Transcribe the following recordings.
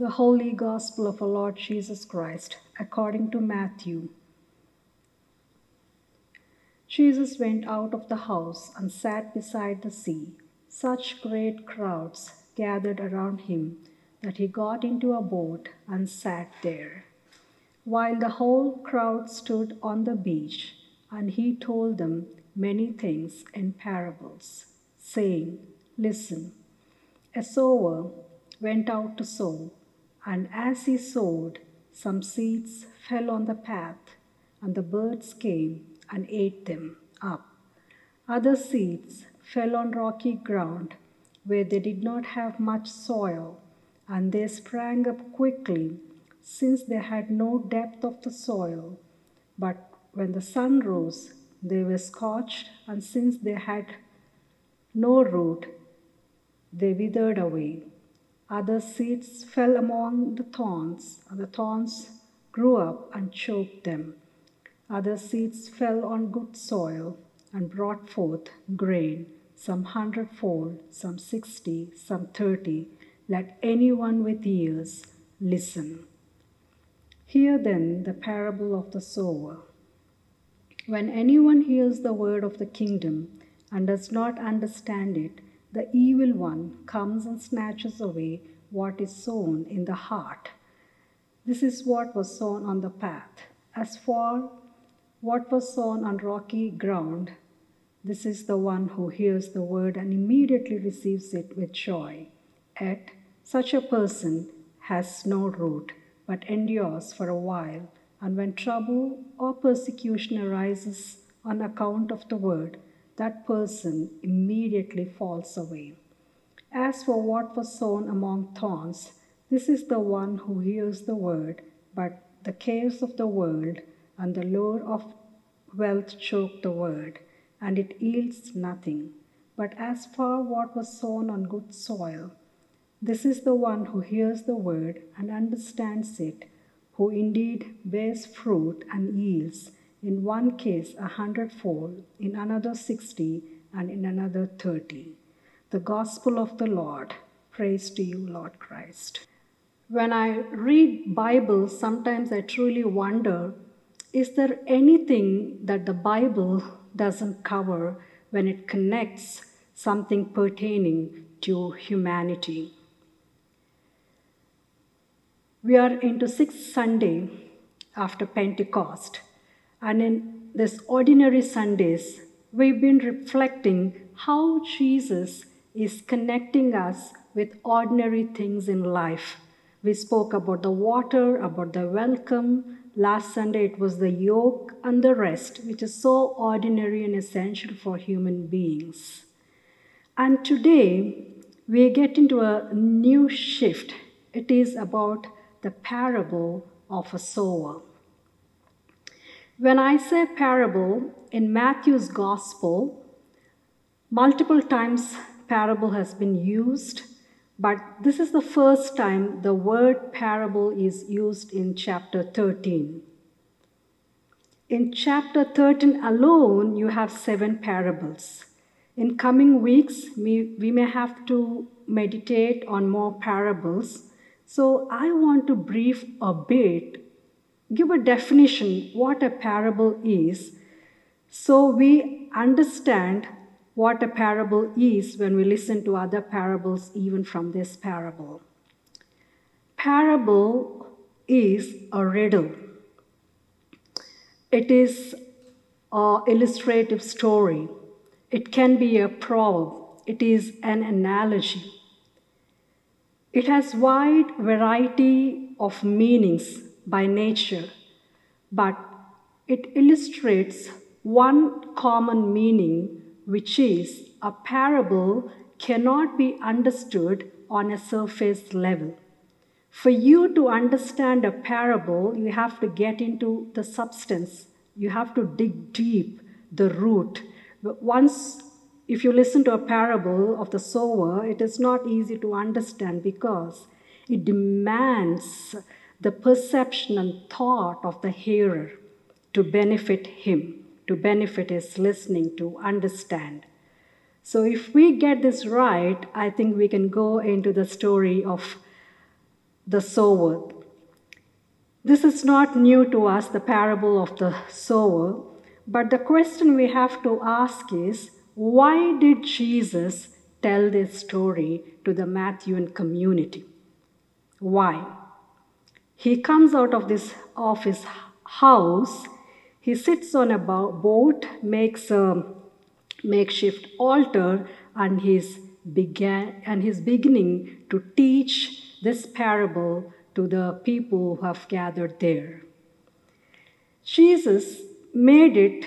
The Holy Gospel of our Lord Jesus Christ, according to Matthew. Jesus went out of the house and sat beside the sea. Such great crowds gathered around him that he got into a boat and sat there, while the whole crowd stood on the beach, and he told them many things in parables, saying, Listen, a sower went out to sow, and as he sowed, some seeds fell on the path, and the birds came and ate them up. Other seeds fell on rocky ground where they did not have much soil, and they sprang up quickly since they had no depth of the soil. But when the sun rose, they were scorched, and since they had no root, they withered away. Other seeds fell among the thorns, and the thorns grew up and choked them. Other seeds fell on good soil and brought forth grain, some hundredfold, some sixty, some thirty. Let anyone with ears listen. Hear then the parable of the sower. When anyone hears the word of the kingdom and does not understand it, the evil one comes and snatches away what is sown in the heart. This is what was sown on the path. As for what was sown on rocky ground, this is the one who hears the word and immediately receives it with joy. Yet such a person has no root, but endures for a while. And when trouble or persecution arises on account of the word, that person immediately falls away. As for what was sown among thorns, this is the one who hears the word, but the cares of the world and the lure of wealth choke the word, and it yields nothing. But as for what was sown on good soil, this is the one who hears the word and understands it, who indeed bears fruit and yields, in one case a hundredfold, in another sixty, and in another thirty. The Gospel of the Lord. Praise to you, Lord Christ. When I read Bible, sometimes I truly wonder is there anything that the Bible doesn't cover when it connects something pertaining to humanity? We are into sixth Sunday after Pentecost, and in this ordinary Sundays, we've been reflecting how Jesus is connecting us with ordinary things in life. We spoke about the water, about the welcome, Last Sunday it was the yoke and the rest, which is so ordinary and essential for human beings. And today we get into a new shift. It is about the parable of a sower. When I say parable in Matthew's gospel, multiple times parable has been used but this is the first time the word parable is used in chapter 13. In chapter 13 alone, you have seven parables. In coming weeks, we, we may have to meditate on more parables. So I want to brief a bit, give a definition what a parable is, so we understand what a parable is when we listen to other parables, even from this parable. Parable is a riddle, it is an illustrative story, it can be a proverb, it is an analogy. It has wide variety of meanings by nature, but it illustrates one common meaning which is a parable cannot be understood on a surface level. For you to understand a parable, you have to get into the substance. You have to dig deep, the root. But once, if you listen to a parable of the sower, it is not easy to understand because it demands the perception and thought of the hearer to benefit him to benefit his listening, to understand. So, if we get this right, I think we can go into the story of the sower. This is not new to us, the parable of the sower, but the question we have to ask is why did Jesus tell this story to the Matthewan community? Why? He comes out of this of his house, he sits on a boat, makes a makeshift altar, and he's began and he's beginning to teach this parable to the people who have gathered there. Jesus made it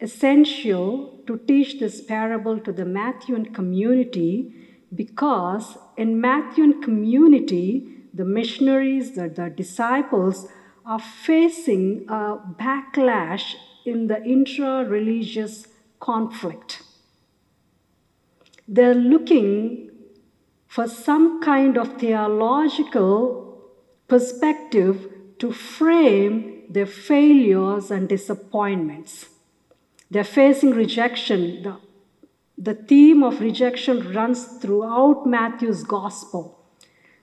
essential to teach this parable to the Matthewan community because in Matthewan community, the missionaries, the, the disciples are facing a backlash in the intra-religious conflict. They're looking for some kind of theological perspective to frame their failures and disappointments. They're facing rejection. The, the theme of rejection runs throughout Matthew's gospel.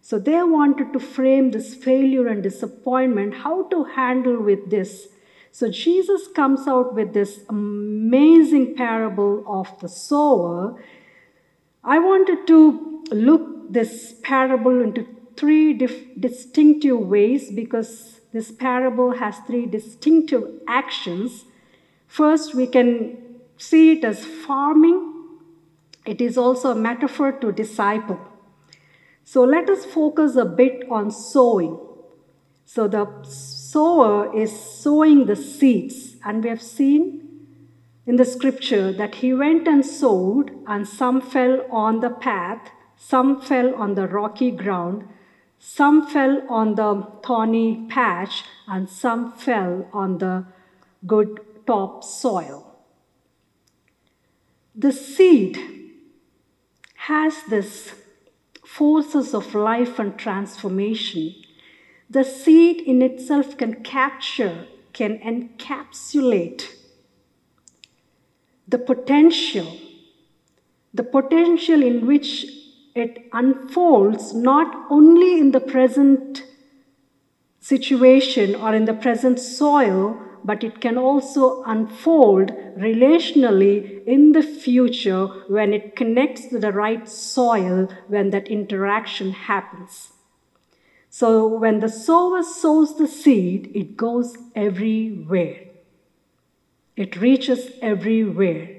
So they wanted to frame this failure and disappointment, how to handle with this. So Jesus comes out with this amazing parable of the sower. I wanted to look this parable into three dif- distinctive ways because this parable has three distinctive actions. First, we can see it as farming. It is also a metaphor to disciple. So let us focus a bit on sowing. So the sower is sowing the seeds, and we have seen in the scripture that he went and sowed, and some fell on the path, some fell on the rocky ground, some fell on the thorny patch, and some fell on the good top soil. The seed has this forces of life and transformation. The seed in itself can capture, can encapsulate the potential, the potential in which it unfolds not only in the present situation or in the present soil, but it can also unfold relationally in the future when it connects to the right soil when that interaction happens. So when the sower sows the seed, it goes everywhere. It reaches everywhere.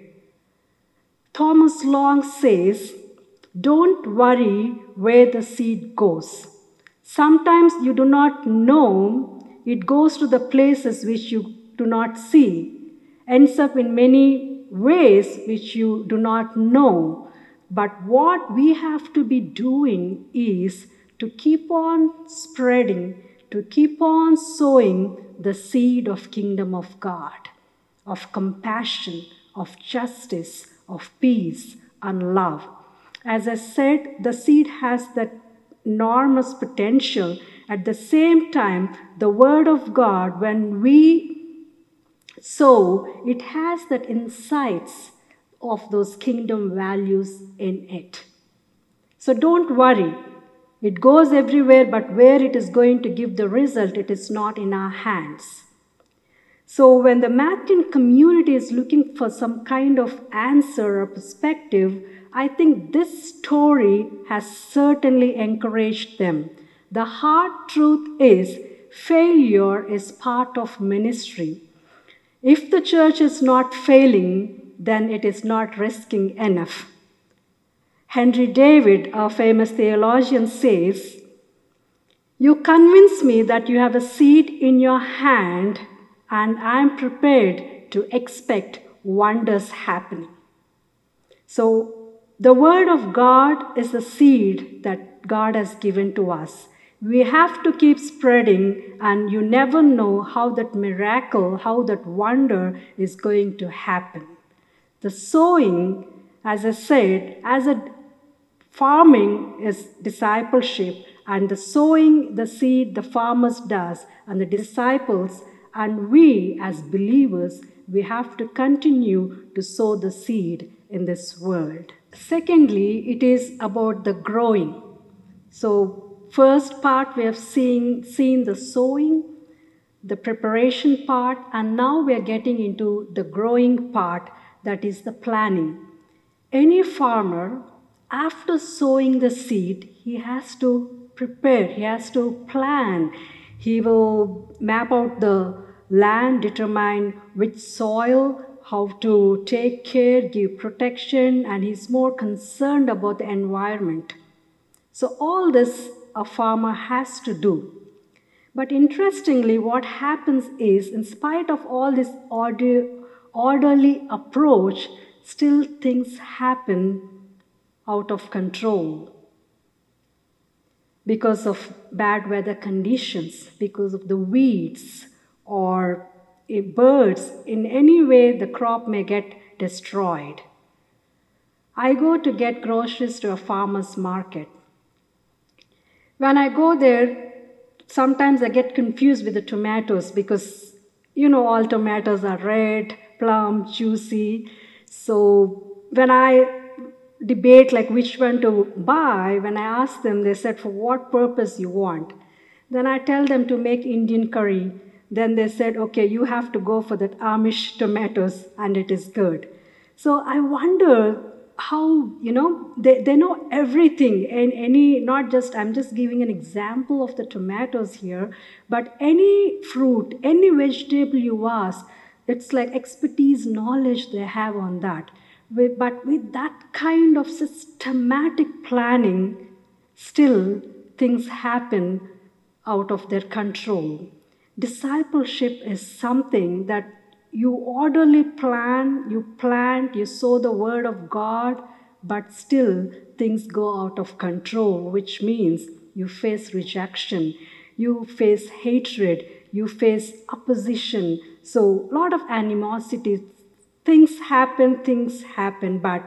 Thomas Long says, Don't worry where the seed goes. Sometimes you do not know it goes to the places which you do not see, ends up in many ways which you do not know. But what we have to be doing is to keep on spreading, to keep on sowing the seed of kingdom of God, of compassion, of justice, of peace and love. As I said, the seed has that enormous potential at the same time, the Word of God, when we sow, it has that insights of those kingdom values in it. So don't worry. It goes everywhere, but where it is going to give the result, it is not in our hands. So when the Matthewan community is looking for some kind of answer or perspective, I think this story has certainly encouraged them the hard truth is, failure is part of ministry. If the church is not failing, then it is not risking enough. Henry David, a famous theologian, says, You convince me that you have a seed in your hand, and I am prepared to expect wonders happening. So, the Word of God is the seed that God has given to us. We have to keep spreading, and you never know how that miracle, how that wonder is going to happen. The sowing, as I said, as a farming is discipleship, and the sowing the seed the farmers does, and the disciples, and we as believers, we have to continue to sow the seed in this world. Secondly, it is about the growing. So first part we have seen, seen the sowing, the preparation part, and now we are getting into the growing part that is the planning. Any farmer, after sowing the seed, he has to prepare, he has to plan. He will map out the land, determine which soil, how to take care, give protection, and he's more concerned about the environment. So, all this a farmer has to do. But interestingly, what happens is, in spite of all this order, orderly approach, still things happen out of control because of bad weather conditions, because of the weeds or birds. In any way, the crop may get destroyed. I go to get groceries to a farmer's market. When I go there, sometimes I get confused with the tomatoes because, you know, all tomatoes are red, plump, juicy. So when I debate like which one to buy, when I ask them, they said, for what purpose you want? Then I tell them to make Indian curry. Then they said, okay, you have to go for that Amish tomatoes and it is good. So I wonder how you know they, they know everything. And any not just i'm just giving an example of the tomatoes here but any fruit any vegetable you ask it's like expertise knowledge they have on that. But with that kind of systematic planning still things happen out of their control. Discipleship is something that you orderly plan, you plant, you sow the word of God, but still things go out of control, which means you face rejection, you face hatred, you face opposition. So, a lot of animosity. Things happen, things happen, but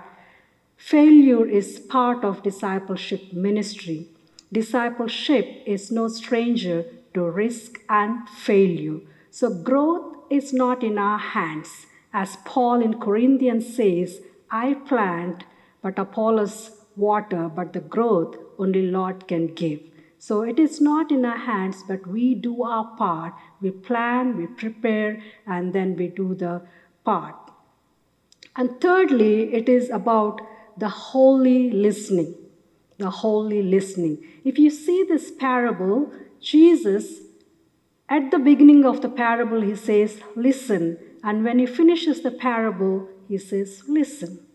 failure is part of discipleship ministry. Discipleship is no stranger to risk and failure. So, growth is not in our hands. As Paul in Corinthians says, I plant, but Apollos water, but the growth only Lord can give. So it is not in our hands, but we do our part. We plan, we prepare, and then we do the part. And thirdly, it is about the holy listening. The holy listening. If you see this parable, Jesus at the beginning of the parable, he says, Listen. And when he finishes the parable, he says, Listen.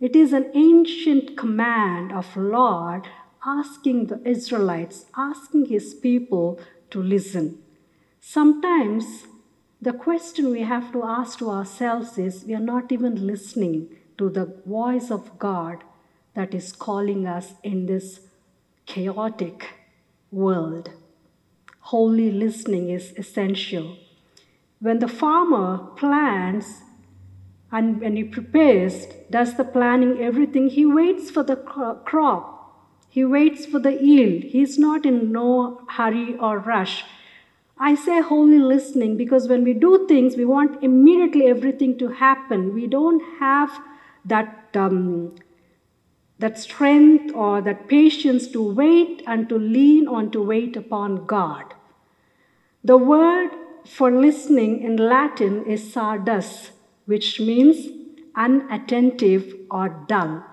It is an ancient command of Lord asking the Israelites, asking his people to listen. Sometimes the question we have to ask to ourselves is we are not even listening to the voice of God that is calling us in this chaotic world holy listening is essential. When the farmer plants and when he prepares, does the planning everything, he waits for the crop. He waits for the yield. He's not in no hurry or rush. I say holy listening because when we do things, we want immediately everything to happen. We don't have that um, that strength or that patience to wait and to lean on to wait upon God. The word for listening in Latin is sardus, which means unattentive or dull.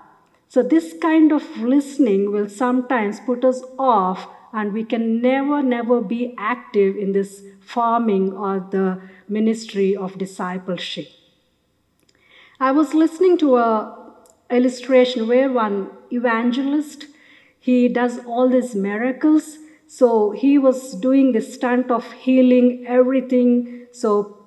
So, this kind of listening will sometimes put us off, and we can never, never be active in this farming or the ministry of discipleship. I was listening to a illustration where one evangelist he does all these miracles so he was doing the stunt of healing everything. So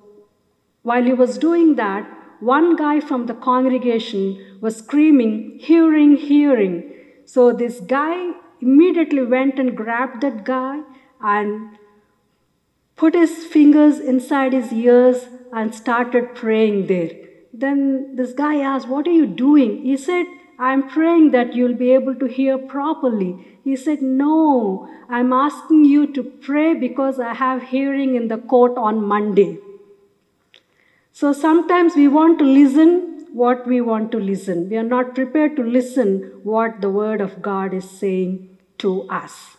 while he was doing that, one guy from the congregation was screaming, hearing, hearing. So this guy immediately went and grabbed that guy and put his fingers inside his ears and started praying there. Then this guy asked, What are you doing? He said, I'm praying that you'll be able to hear properly. He said, No, I'm asking you to pray because I have hearing in the court on Monday. So sometimes we want to listen what we want to listen. We are not prepared to listen what the Word of God is saying to us.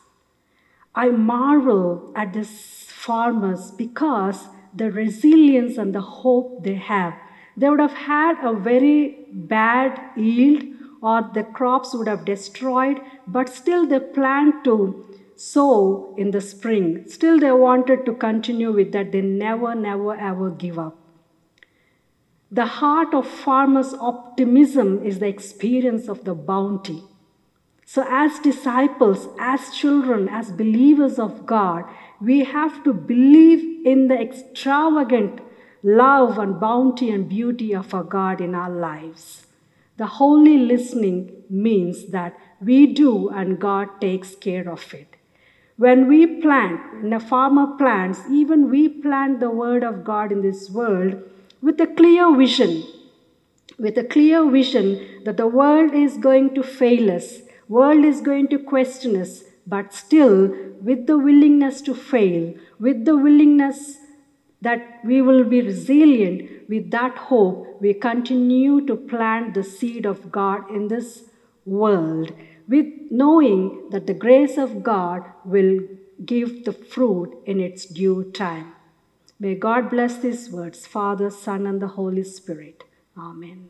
I marvel at these farmers because the resilience and the hope they have. They would have had a very bad yield or the crops would have destroyed, but still they planned to sow in the spring. Still they wanted to continue with that. They never, never, ever give up. The heart of farmers' optimism is the experience of the bounty. So, as disciples, as children, as believers of God, we have to believe in the extravagant love and bounty and beauty of our God in our lives. The holy listening means that we do and God takes care of it. When we plant, when a farmer plants, even we plant the word of God in this world, with a clear vision, with a clear vision that the world is going to fail us, world is going to question us, but still with the willingness to fail, with the willingness that we will be resilient, with that hope, we continue to plant the seed of God in this world, with knowing that the grace of God will give the fruit in its due time. May God bless these words, Father, Son, and the Holy Spirit. Amen.